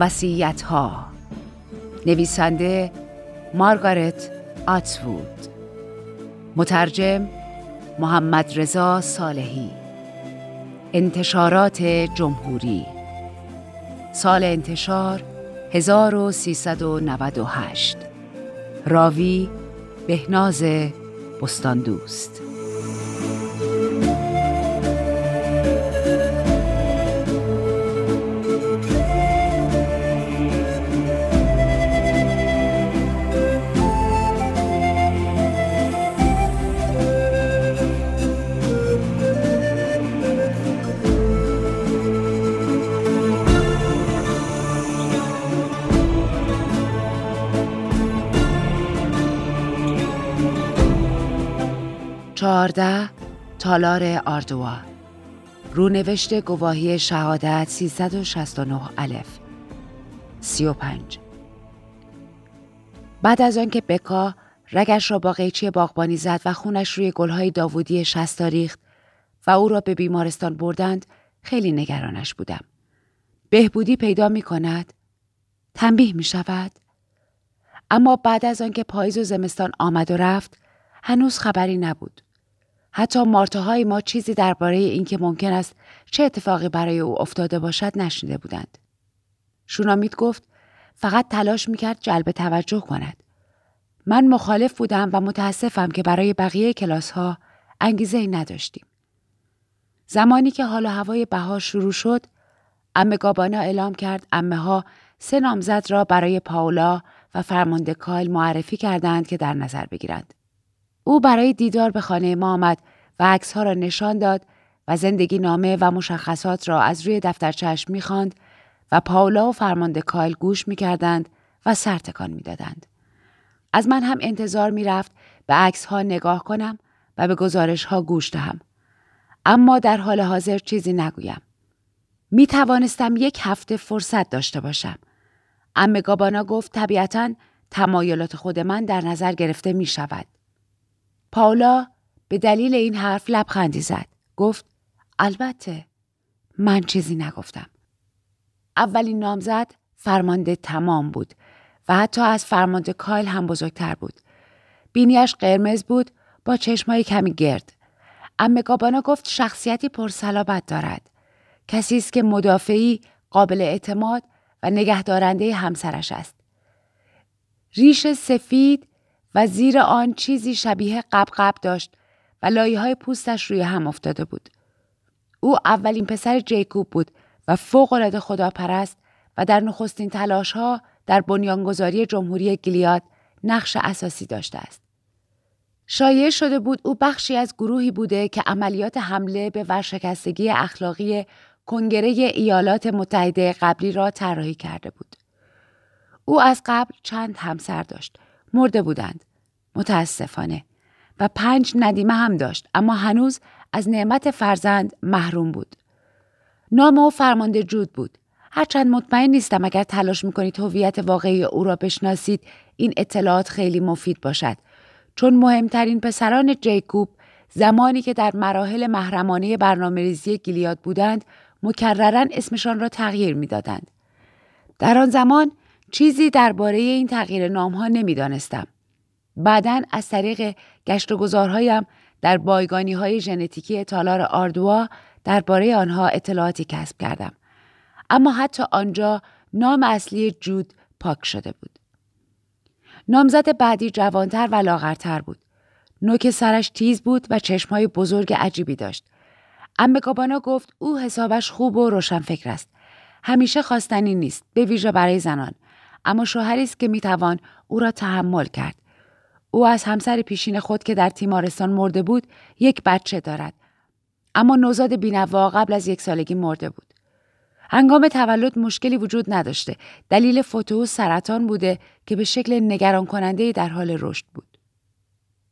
وسیعت ها نویسنده مارگارت آتوود مترجم محمد رضا صالحی. انتشارات جمهوری. سال انتشار 1398 راوی بهناز بستاندوست. تالار آردوا رونوشت گواهی شهادت 369 الف 35 بعد از آنکه بکا رگش را با قیچی باغبانی زد و خونش روی گلهای داوودی شست ریخت و او را به بیمارستان بردند خیلی نگرانش بودم. بهبودی پیدا می کند؟ تنبیه می شود؟ اما بعد از آنکه پاییز و زمستان آمد و رفت هنوز خبری نبود. حتی مارتاهای ما چیزی درباره اینکه ممکن است چه اتفاقی برای او افتاده باشد نشنیده بودند. شونامید گفت فقط تلاش می‌کرد جلب توجه کند. من مخالف بودم و متاسفم که برای بقیه کلاس ها انگیزه ای نداشتیم. زمانی که حال و هوای بهار شروع شد، امه گابانا اعلام کرد امه ها سه نامزد را برای پاولا و فرمانده کایل معرفی کردند که در نظر بگیرند. او برای دیدار به خانه ما آمد و عکس ها را نشان داد و زندگی نامه و مشخصات را از روی دفترچش می‌خواند و پاولا و فرمانده کایل گوش می‌کردند و سرتکان می‌دادند. از من هم انتظار می‌رفت به عکس ها نگاه کنم و به گزارش ها گوش دهم. اما در حال حاضر چیزی نگویم. می توانستم یک هفته فرصت داشته باشم. ام گابانا گفت طبیعتا تمایلات خود من در نظر گرفته می شود. پاولا به دلیل این حرف لبخندی زد. گفت البته من چیزی نگفتم. اولین نامزد فرمانده تمام بود و حتی از فرمانده کایل هم بزرگتر بود. بینیش قرمز بود با چشمای کمی گرد. ام گابانا گفت شخصیتی پرسلابت دارد. کسی است که مدافعی قابل اعتماد و نگهدارنده همسرش است. ریش سفید و زیر آن چیزی شبیه قبقب داشت و لایه های پوستش روی هم افتاده بود. او اولین پسر جیکوب بود و فوقالعاده خداپرست و در نخستین تلاش ها در بنیانگذاری جمهوری گلیاد نقش اساسی داشته است. شایع شده بود او بخشی از گروهی بوده که عملیات حمله به ورشکستگی اخلاقی کنگره ایالات متحده قبلی را طراحی کرده بود. او از قبل چند همسر داشت مرده بودند. متاسفانه. و پنج ندیمه هم داشت اما هنوز از نعمت فرزند محروم بود. نام او فرمانده جود بود. هرچند مطمئن نیستم اگر تلاش می‌کنید هویت واقعی او را بشناسید این اطلاعات خیلی مفید باشد چون مهمترین پسران جیکوب زمانی که در مراحل محرمانه برنامه ریزی گیلیاد بودند مکررن اسمشان را تغییر می‌دادند. در آن زمان چیزی درباره این تغییر نام ها نمی دانستم. بعدا از طریق گشت و گذارهایم در بایگانی های ژنتیکی تالار آردوا درباره آنها اطلاعاتی کسب کردم. اما حتی آنجا نام اصلی جود پاک شده بود. نامزد بعدی جوانتر و لاغرتر بود. نوک سرش تیز بود و چشمهای بزرگ عجیبی داشت. امه گابانا گفت او حسابش خوب و روشن فکر است. همیشه خواستنی نیست به ویژه برای زنان اما شوهری است که می‌توان او را تحمل کرد. او از همسر پیشین خود که در تیمارستان مرده بود یک بچه دارد. اما نوزاد بینوا قبل از یک سالگی مرده بود. هنگام تولد مشکلی وجود نداشته. دلیل فتوح سرطان بوده که به شکل نگران کننده در حال رشد بود.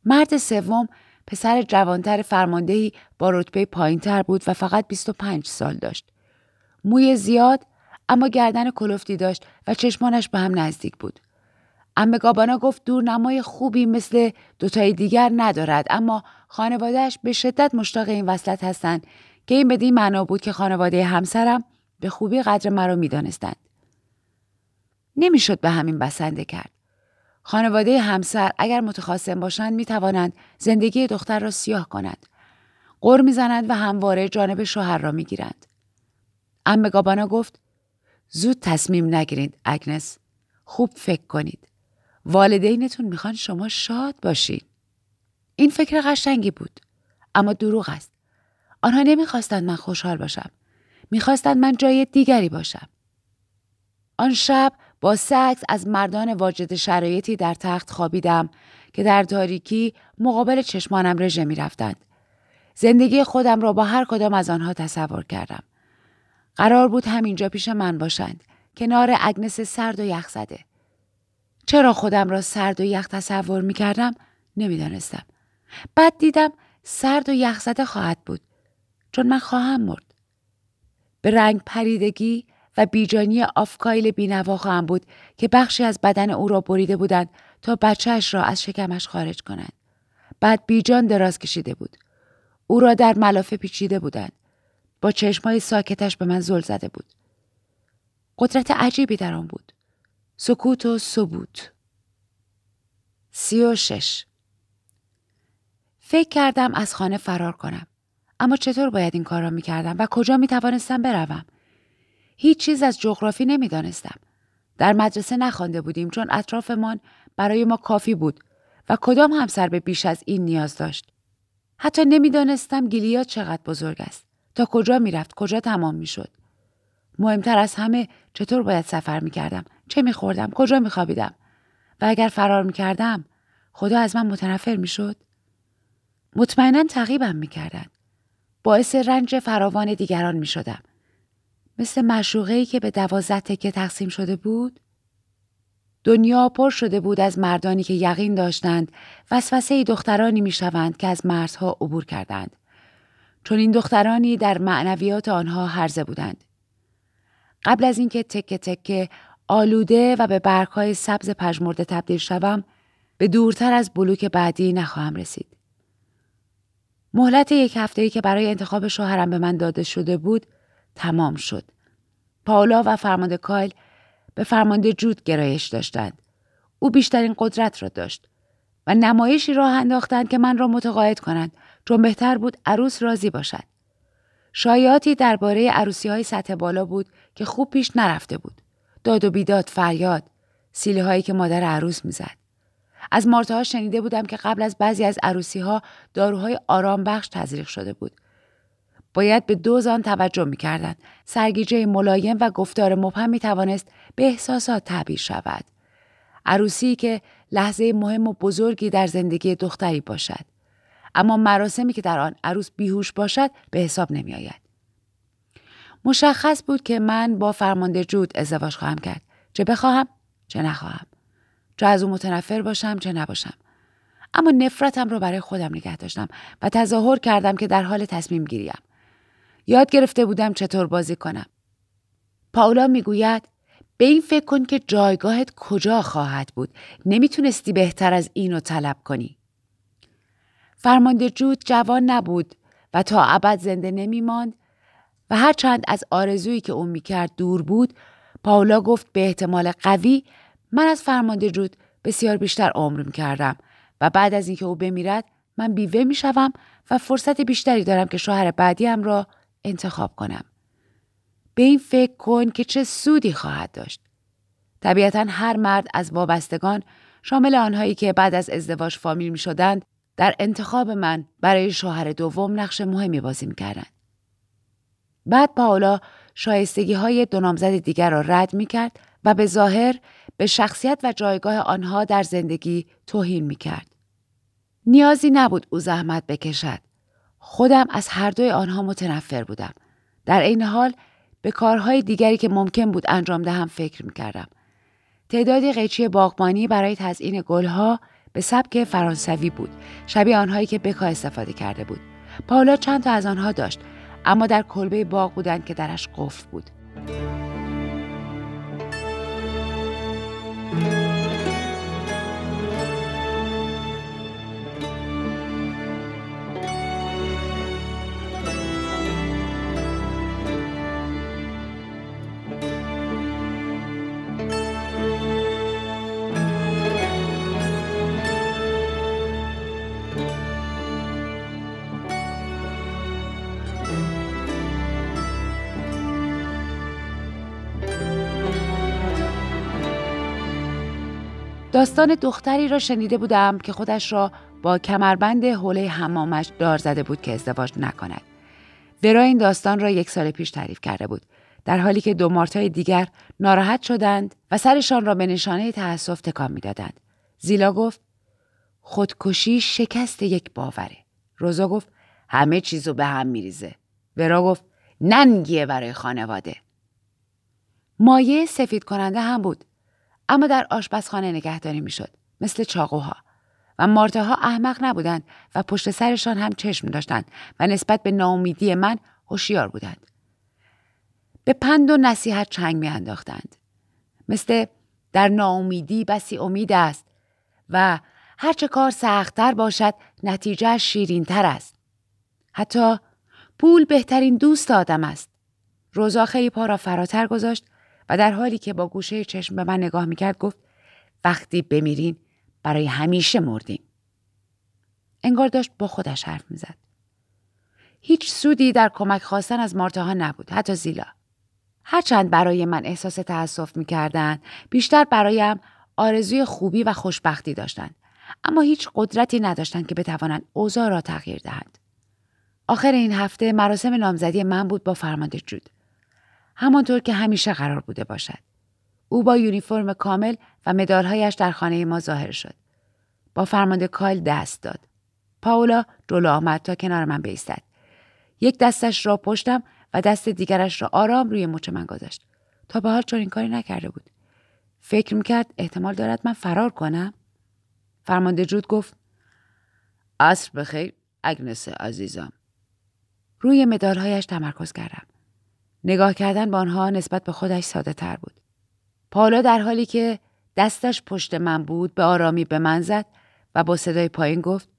مرد سوم پسر جوانتر فرماندهی با رتبه پایینتر بود و فقط 25 سال داشت. موی زیاد اما گردن کلفتی داشت و چشمانش به هم نزدیک بود. امه گابانا گفت دورنمای خوبی مثل دوتای دیگر ندارد اما خانوادهش به شدت مشتاق این وصلت هستند که این بدین معنا بود که خانواده همسرم به خوبی قدر مرا می‌دانستند. نمی‌شد به همین بسنده کرد. خانواده همسر اگر متخاصم باشند می توانند زندگی دختر را سیاه کنند. قر می‌زنند و همواره جانب شوهر را می‌گیرند. ام گابانا گفت زود تصمیم نگیرید اگنس. خوب فکر کنید. والدینتون می‌خوان شما شاد باشید این فکر قشنگی بود اما دروغ است. آنها نمی‌خواستند من خوشحال باشم. می‌خواستند من جای دیگری باشم. آن شب با سه از مردان واجد شرایطی در تخت خوابیدم که در تاریکی مقابل چشمانم رژه می‌رفتند. زندگی خودم را با هر کدام از آنها تصور کردم. قرار بود همینجا پیش من باشند. کنار اگنس سرد و یخ زده. چرا خودم را سرد و یخ تصور می کردم نمی‌دانستم. بعد دیدم سرد و یخ زده خواهد بود. چون من خواهم مرد. به رنگ پریدگی و بیجانی آفکایل بینوا خواهم بود که بخشی از بدن او را بریده بودند تا بچهش را از شکمش خارج کنند. بعد بیجان دراز کشیده بود. او را در ملافه پیچیده بودند. با چشمای ساکتش به من زل زده بود. قدرت عجیبی در آن بود. سکوت و ثبوت. سی و شش. فکر کردم از خانه فرار کنم. اما چطور باید این کار را می کردم و کجا می توانستم بروم؟ هیچ چیز از جغرافی نمی دانستم. در مدرسه نخوانده بودیم چون اطرافمان برای ما کافی بود و کدام همسر به بیش از این نیاز داشت. حتی نمی‌دانستم گیلیاد چقدر بزرگ است. تا کجا می‌رفت؟ کجا تمام می‌شد؟ مهمتر از همه چطور باید سفر می‌کردم؟ چه میخوردم؟ کجا میخوابیدم؟ و اگر فرار می‌کردم خدا از من متنفر می‌شد؟ مطمئنا تعقیبم می‌کردند باعث رنج فراوان دیگران می‌شدم. مثل مشوقه ای که به دوازده تکه تقسیم شده بود دنیا پر شده بود از مردانی که یقین داشتند وسوسه دخترانی می‌شوند که از مرزها عبور کردند. چون این دخترانی در معنویات آنها هرزه بودند. قبل از اینکه تکه تکه آلوده و به برگهای سبز پژمرده تبدیل شوم به دورتر از بلوک بعدی نخواهم رسید. مهلت یک هفته که برای انتخاب شوهرم به من داده شده بود تمام شد. پاولا و فرمانده کایل به فرمانده جود گرایش داشتند. او بیشترین قدرت را داشت و نمایشی راه انداختند که من را متقاعد کنند چون بهتر بود عروس راضی باشد. شایعاتی درباره عروسی های سطح بالا بود که خوب پیش نرفته بود. داد و بیداد فریاد سیلی هایی که مادر عروس می‌زد. از مارتاها شنیده بودم که قبل از بعضی از عروسی ها داروهای آرام بخش تزریق شده بود. باید به دوز آن توجه می‌کردند. سرگیجه ملایم و گفتار مبهم می توانست به احساسات تعبیر شود. عروسی که لحظه مهم و بزرگی در زندگی دختری باشد. اما مراسمی که در آن عروس بیهوش باشد به حساب نمی آید. مشخص بود که من با فرمانده جود ازدواج خواهم کرد. چه بخواهم چه نخواهم. چه از او متنفر باشم چه نباشم. اما نفرتم را برای خودم نگه داشتم و تظاهر کردم که در حال تصمیم گیریم. یاد گرفته بودم چطور بازی کنم. پاولا می‌گوید به این فکر کن که جایگاهت کجا خواهد بود. نمی‌تونستی بهتر از اینو طلب کنی. فرمانده جود جوان نبود و تا ابد زنده نمی ماند و هرچند از آرزویی که اون می‌کرد دور بود پاولا گفت به احتمال قوی من از فرمانده جود بسیار بیشتر عمر کردم و بعد از اینکه او بمیرد من بیوه می‌شوم و فرصت بیشتری دارم که شوهر بعدیم را انتخاب کنم. به این فکر کن که چه سودی خواهد داشت. طبیعتا هر مرد از وابستگان شامل آنهایی که بعد از ازدواج فامیل می شدند در انتخاب من برای شوهر دوم نقش مهمی بازی می کردند. بعد پاولا شایستگی های دو نامزد دیگر را رد می کرد و به ظاهر به شخصیت و جایگاه آنها در زندگی توهین می کرد. نیازی نبود او زحمت بکشد. خودم از هر دوی آنها متنفر بودم. در این حال به کارهای دیگری که ممکن بود انجام دهم فکر می کردم. تعدادی قیچی باغبانی برای تزئین گلها به سبک فرانسوی بود. شبیه آنهایی که بکا استفاده کرده بود. پاولا چند تا از آنها داشت اما در کلبه باغ بودند که درش قفل بود. داستان دختری را شنیده بودم که خودش را با کمربند حوله حمامش دار زده بود که ازدواج نکند. ورا این داستان را یک سال پیش تعریف کرده بود. در حالی که دو مارتای دیگر ناراحت شدند و سرشان را به نشانه تأسف تکان می‌دادند. زیلا گفت خودکشی شکست یک باوره. روزا گفت همه چیزو به هم میریزه. ورا گفت ننگیه برای خانواده. مایه سفید کننده هم بود. اما در آشپزخانه نگهداری می‌شد مثل چاقوها. و مارته ها احمق نبودند و پشت سرشان هم چشم داشتند و نسبت به ناامیدی من هوشیار بودند. به پند و نصیحت چنگ میانداختند. مثل در ناامیدی بسی امید است و هرچه کار سختتر باشد نتیجه شیرینتر است. حتی پول بهترین دوست آدم است. روزا خیلی پا را فراتر گذاشت و در حالی که با گوشه چشم به من نگاه می‌کرد گفت وقتی بمیرین برای همیشه مردیم. انگار داشت با خودش حرف می‌زد. هیچ سودی در کمک خواستن از مارتاها نبود حتی زیلا. هرچند برای من احساس تأسف می‌کردند بیشتر برایم آرزوی خوبی و خوشبختی داشتند اما هیچ قدرتی نداشتند که بتوانند اوضاع را تغییر دهند. آخر این هفته مراسم نامزدی من بود با فرمانده جود. همانطور که همیشه قرار بوده باشد. او با یونیفرم کامل و مدالهایش در خانه ما ظاهر شد. با فرمانده کایل دست داد. پاولا جلو آمد تا کنار من بیستد. یک دستش را پشتم و دست دیگرش را آرام روی مچ من گذاشت. تا به حال این کاری نکرده بود. فکر می‌کرد احتمال دارد من فرار کنم. فرمانده جود گفت عصر بخیر اگنس عزیزم. روی مدالهایش تمرکز کردم. نگاه کردن به آنها نسبت به خودش ساده تر بود. پالا در حالی که دستش پشت من بود به آرامی به من زد و با صدای پایین گفت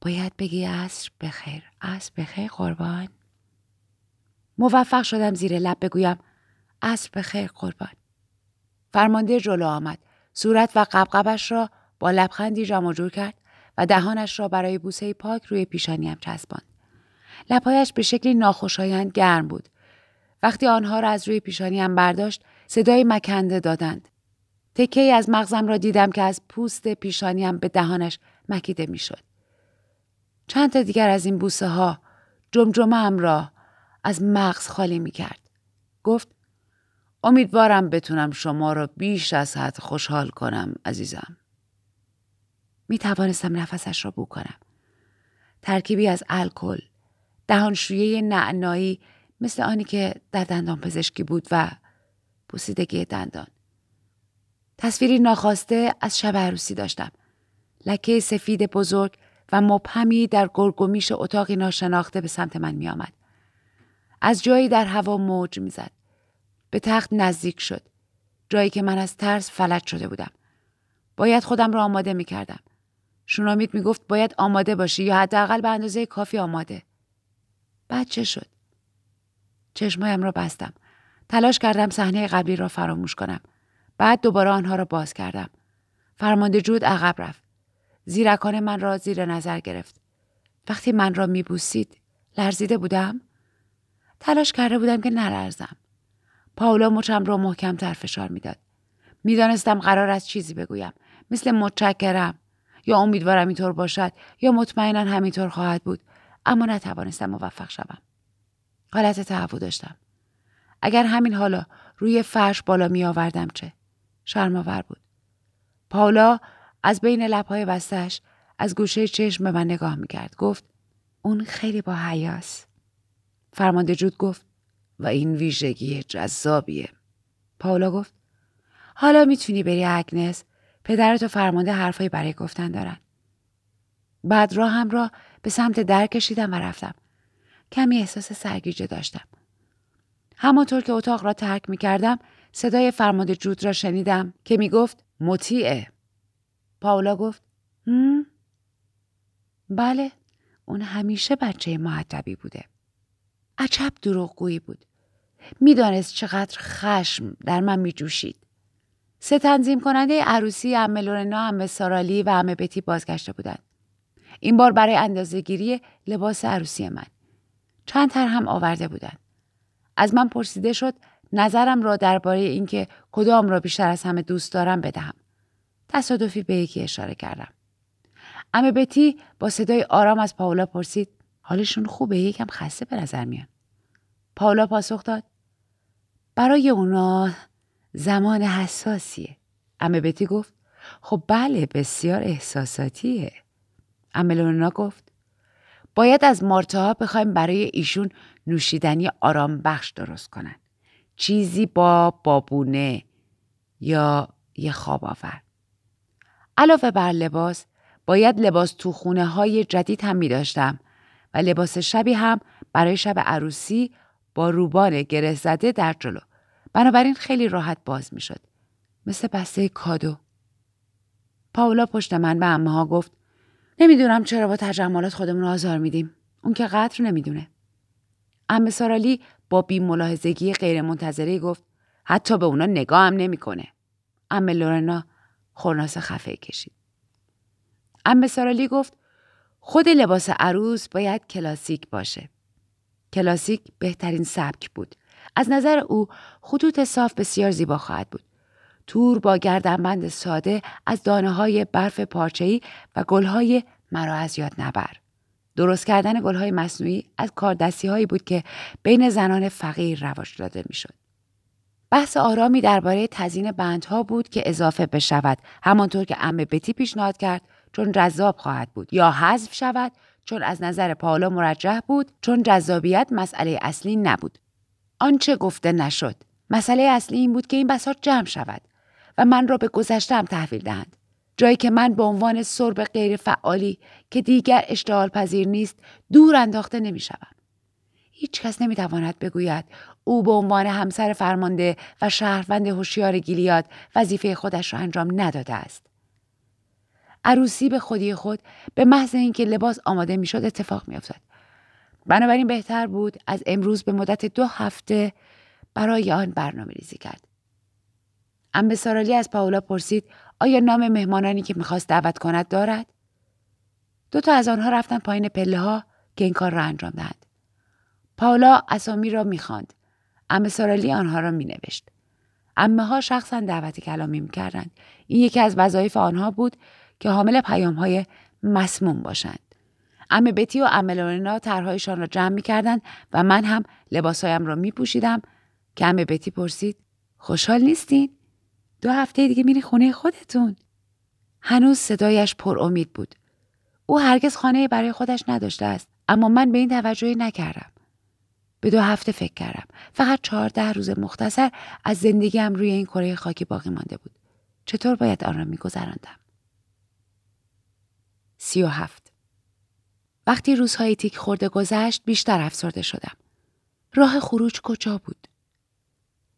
باید بگی عصر بخیر عصر بخیر قربان. موفق شدم زیر لب بگویم عصر بخیر قربان. فرمانده جلو آمد. صورت و قبقبش را با لبخندی جمع جور کرد و دهانش را برای بوسه پاک روی پیشانیم چسباند. لبهایش به شکلی ناخوشایند گرم بود. وقتی آنها را از روی پیشانیم برداشت صدای مکنده دادند. تکه از مغزم را دیدم که از پوست پیشانیم به دهانش مکیده می‌شد. چند تا دیگر از این بوسه ها جمجمه هم را از مغز خالی می کرد. گفت امیدوارم بتونم شما را بیش از حد خوشحال کنم عزیزم. می توانستم نفسش را بو کنم. ترکیبی از الکل، دهانشویه نعنایی مثل آنی که در دندان پزشکی بود و پوسیدگی دندان. تصویری ناخواسته از شب عروسی داشتم. لکه سفید بزرگ و مبهمی در گرگومیش اتاقی ناشناخته به سمت من می آمد. از جایی در هوا موج می‌زد. به تخت نزدیک شد. جایی که من از ترس فلج شده بودم. باید خودم را آماده می کردم. شونامید می گفت باید آماده باشی یا حداقل به اندازه کافی آماده. بعد چه شد؟ چشمایم را بستم. تلاش کردم صحنه قبلی را فراموش کنم. بعد دوباره آنها را باز کردم. فرمانده جود عقب رفت. زیرکان من را زیر نظر گرفت. وقتی من را میبوسید لرزیده بودم؟ تلاش کرده بودم که نلرزم. پاولا مچم را محکمتر فشار می‌داد. می‌دانستم قرار از چیزی بگویم. مثل متشکرم یا امیدوارم اینطور باشد یا مطمئنا همینطور خواهد بود اما نتوانستم موفق شوم. حالت تهوع داشتم. اگر همین حالا روی فرش بالا می آوردم چه؟ شرماور بود. پاولا از بین لبهای بستش از گوشه چشم به من نگاه می کرد. گفت اون خیلی با حیاس. فرمانده جود گفت و این ویژگی جذابیه. پاولا گفت حالا می‌تونی بری اگنس پدرت و فرمانده حرفایی برای گفتن دارن. بعد هم را به سمت در کشیدم و رفتم. کمی احساس سرگیجه داشتم. همانطور که اتاق را ترک می کردم صدای فرمانده جود را شنیدم که می گفت مطیعه. پاولا گفت هم؟ بله اون همیشه بچه معدبی بوده. عجب دروغگویی بود. می‌دانست چقدر خشم در من می جوشید. سه تنظیم کننده عروسی ام لورنا ام سارالی و ام بتی بازگشته بودند. این بار برای اندازهگیری لباس عروسی من. چند تر هم آورده بودند. از من پرسیده شد نظرم را درباره اینکه کدام را بیشتر از همه دوست دارم بدهم. تصادفی به یکی اشاره کردم. امه بتی با صدای آرام از پاولا پرسید حالشون خوبه یکم خسته به نظر میان. پاولا پاسخ داد برای اونا زمان حساسیه. امه بتی گفت خب بله بسیار احساساتیه. امه گفت باید از مارتاها بخوایم برای ایشون نوشیدنی آرام بخش درست کنن. چیزی با بابونه یا یه خواب آور. علاوه بر لباس باید لباس تو خونه های جدید هم می داشتم و لباس شبی هم برای شب عروسی با روبان گره زده در جلو. بنابراین خیلی راحت باز می شد. مثل بسته کادو. پاولا پشت من به امه ها گفت نمی‌دونم چرا با تجملات خودمون آزار میدیم. اون که قدر نمی‌دونه. امه سارالی با بی ملاحظگی غیر منتظره گفت حتی به اونا نگاه هم نمی‌کنه. امه لورنا خورناس خفه کشید. امه سارالی گفت خود لباس عروس باید کلاسیک باشه. کلاسیک بهترین سبک بود. از نظر او خطوط صاف بسیار زیبا خواهد بود. تور با گردنبند ساده از دانه های برف پارچه‌ای و گلهای مرا از یاد نبر. درست کردن گلهای مصنوعی از کاردستی هایی بود که بین زنان فقیر رواج داده می‌شد. بحث آرامی درباره تزیین بندها بود که اضافه بشود همانطور که ام بتی پیشنهاد کرد چون جذاب خواهد بود یا حذف شود چون از نظر پاولا مرجح بود چون جذابیت مسئله اصلی نبود آنچه گفته نشد مسئله اصلی این بود که این بساط جمع شود و من را به گذشتم تحویل دهند جایی که من به عنوان سرب غیر فعالی که دیگر اشتغال پذیر نیست دور انداخته نمی شوم. هیچ کس نمی تواند بگوید او به عنوان همسر فرمانده و شهروند هوشیار گیلیاد وظیفه خودش را انجام نداده است. عروسی به خودی خود به محض اینکه لباس آماده می‌شد اتفاق میافتاد بنابراین بهتر بود از امروز به مدت دو هفته برای آن برنامه ریزی کرد ام سارالی از پاولا پرسید آیا نام مهمانانی که می‌خواست دعوت کند دارد؟ دو تا از آنها رفتن پایین پله ها که این کار را انجام دهند. پاولا اسامی را می‌خواند. ام سارالی آنها را مینوشت. امه ها شخصا دعوت کلامی می‌کردند. این یکی از وظایف آنها بود که حامل پیام های مسموم باشند. ام بتی و ام لورنا طرحهایشان را جمع می کردند و من هم لباسهایم را می پوشیدم که ام بتی پرسید خوشحال نیستین؟ دو هفته دیگه میری خونه خودتون. هنوز صدایش پر امید بود. او هرگز خانه برای خودش نداشته است اما من به این توجهی نکردم. به دو هفته فکر کردم. فقط چهارده روز مختصر از زندگیم روی این کره خاکی باقی مانده بود. چطور باید آن را میگذراندم؟ سی و هفت. وقتی روزهای تیک خورده گذشت بیشتر افسرده شدم. راه خروج کجا بود؟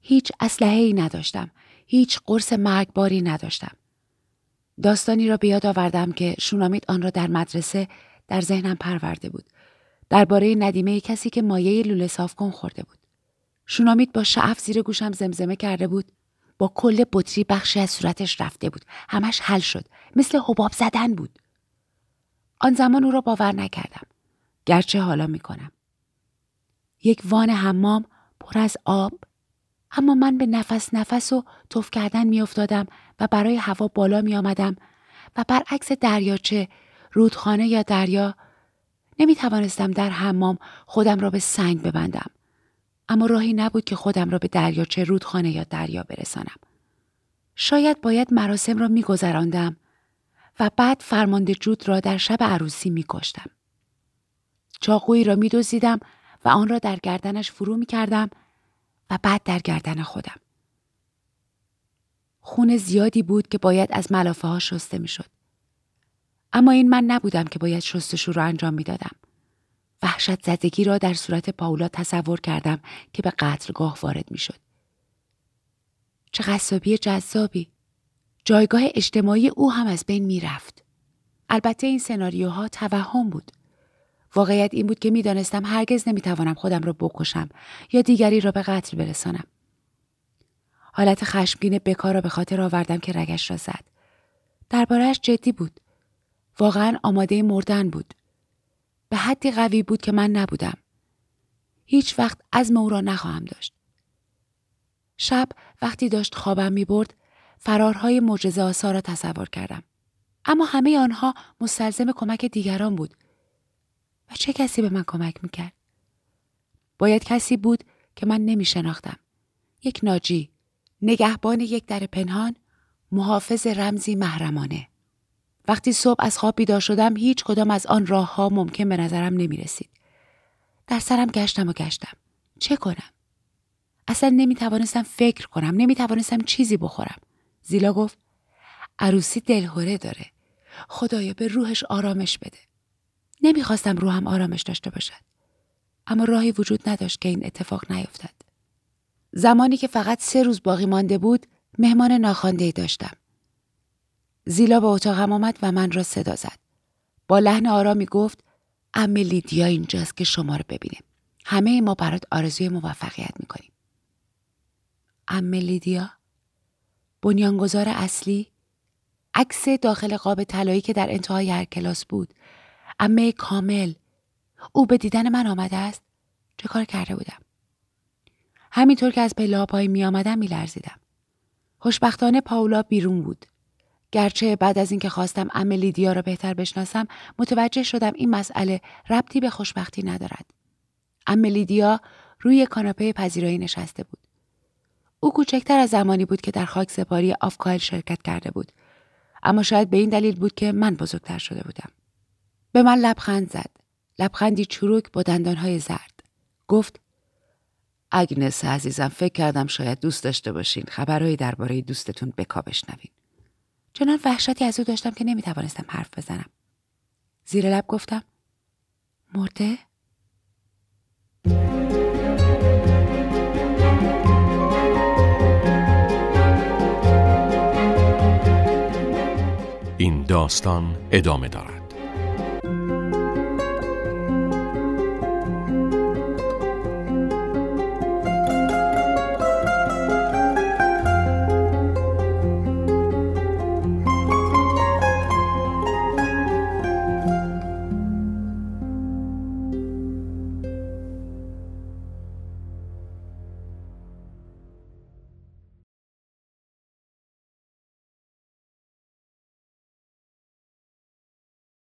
هیچ اسلحه ای نداشتم. هیچ قرص مرگباری نداشتم. داستانی را به یاد آوردم که شونامید آن را در مدرسه در ذهنم پرورده بود. درباره ندیمه کسی که مایه لوله صاف کن خورده بود. شونامید با شعف زیر گوشم زمزمه کرده بود. با کل بطری بخشی از صورتش رفته بود. همش حل شد. مثل حباب زدن بود. آن زمان او را باور نکردم. گرچه حالا می کنم. یک وان حمام پر از آب اما من به نفس نفس و توف کردن می افتادم و برای هوا بالا می آمدم و برعکس دریاچه رودخانه یا دریا نمی توانستم در حمام خودم را به سنگ ببندم. اما راهی نبود که خودم را به دریاچه رودخانه یا دریا برسانم. شاید باید مراسم را میگذراندم و بعد فرمانده جود را در شب عروسی میکشتم. چاقویی را میدزدیدم و آن را در گردنش فرو می‌کردم و بعد در گردن خودم. خون زیادی بود که باید از ملافه ها شسته می‌شد. اما این من نبودم که باید شستشو را انجام می‌دادم. وحشت زدگی را در صورت پاولا تصور کردم که به قتلگاه وارد می‌شد. چه قصابی جذابی. جایگاه اجتماعی او هم از بین می‌رفت. البته این سناریوها توهم بود. واقعیت این بود که می‌دانستم هرگز نمی‌توانم خودم را بکشم یا دیگری را به قتل برسانم. حالت خشمگین بکار را به خاطر آوردم که رگش را زد. دربارهش جدی بود. واقعا آماده مردن بود. به حدی قوی بود که من نبودم. هیچ وقت عزم او را نخواهم داشت. شب وقتی داشت خوابم می برد فرارهای معجزه آسا را تصور کردم. اما همه آنها مستلزم کمک دیگران بود. چه کسی به من کمک می‌کرد؟ باید کسی بود که من نمی شناختم. یک ناجی، نگهبان یک در پنهان، محافظ رمزی محرمانه. وقتی صبح از خواب بیدار شدم هیچ کدام از آن راه ها ممکن به نظرم نمی رسید. در سرم گشتم و گشتم. چه کنم؟ اصلا نمی توانستم فکر کنم. نمی توانستم چیزی بخورم. زیلا گفت عروسی دلهوره داره. خدایا به روحش آرامش بده. نمی‌خواستم روحم آرامش داشته باشد. اما راهی وجود نداشت که این اتفاق نیفتد. زمانی که فقط سه روز باقی مانده بود مهمان ناخوانده داشتم. زیلا به اتاقم آمد و من را صدا زد. با لحن آرامی گفت عمه لیدیا اینجاست که شما رو ببینه. همه ما برات آرزوی موفقیت می‌کنیم. عمه لیدیا؟ بنیانگذار اصلی عکس داخل قاب طلایی که در انتهای هر کلاس بود عمه کامل او به دیدن من آمده است چه کار کرده بودم همینطور که از پله پایین می آمدم می لرزیدم. خوشبختانه پاولا بیرون بود. گرچه بعد از اینکه خواستم عمه لیدیا را بهتر بشناسم متوجه شدم این مسئله ربطی به خوشبختی ندارد. عمه لیدیا روی کاناپه پذیرایی نشسته بود. او کوچکتر از زمانی بود که در خاک سپاری آفکایل شرکت کرده بود اما شاید به این دلیل بود که من بزرگتر شده بودم به من لبخند زد. لبخندی چروک با دندانهای زرد. گفت اگنس عزیزم فکر کردم شاید دوست داشته باشین. خبرهایی درباره دوستتون بکا بشنوین. چنان وحشتی از او داشتم که نمی‌توانستم حرف بزنم. زیر لب گفتم مرده؟ این داستان ادامه دارد.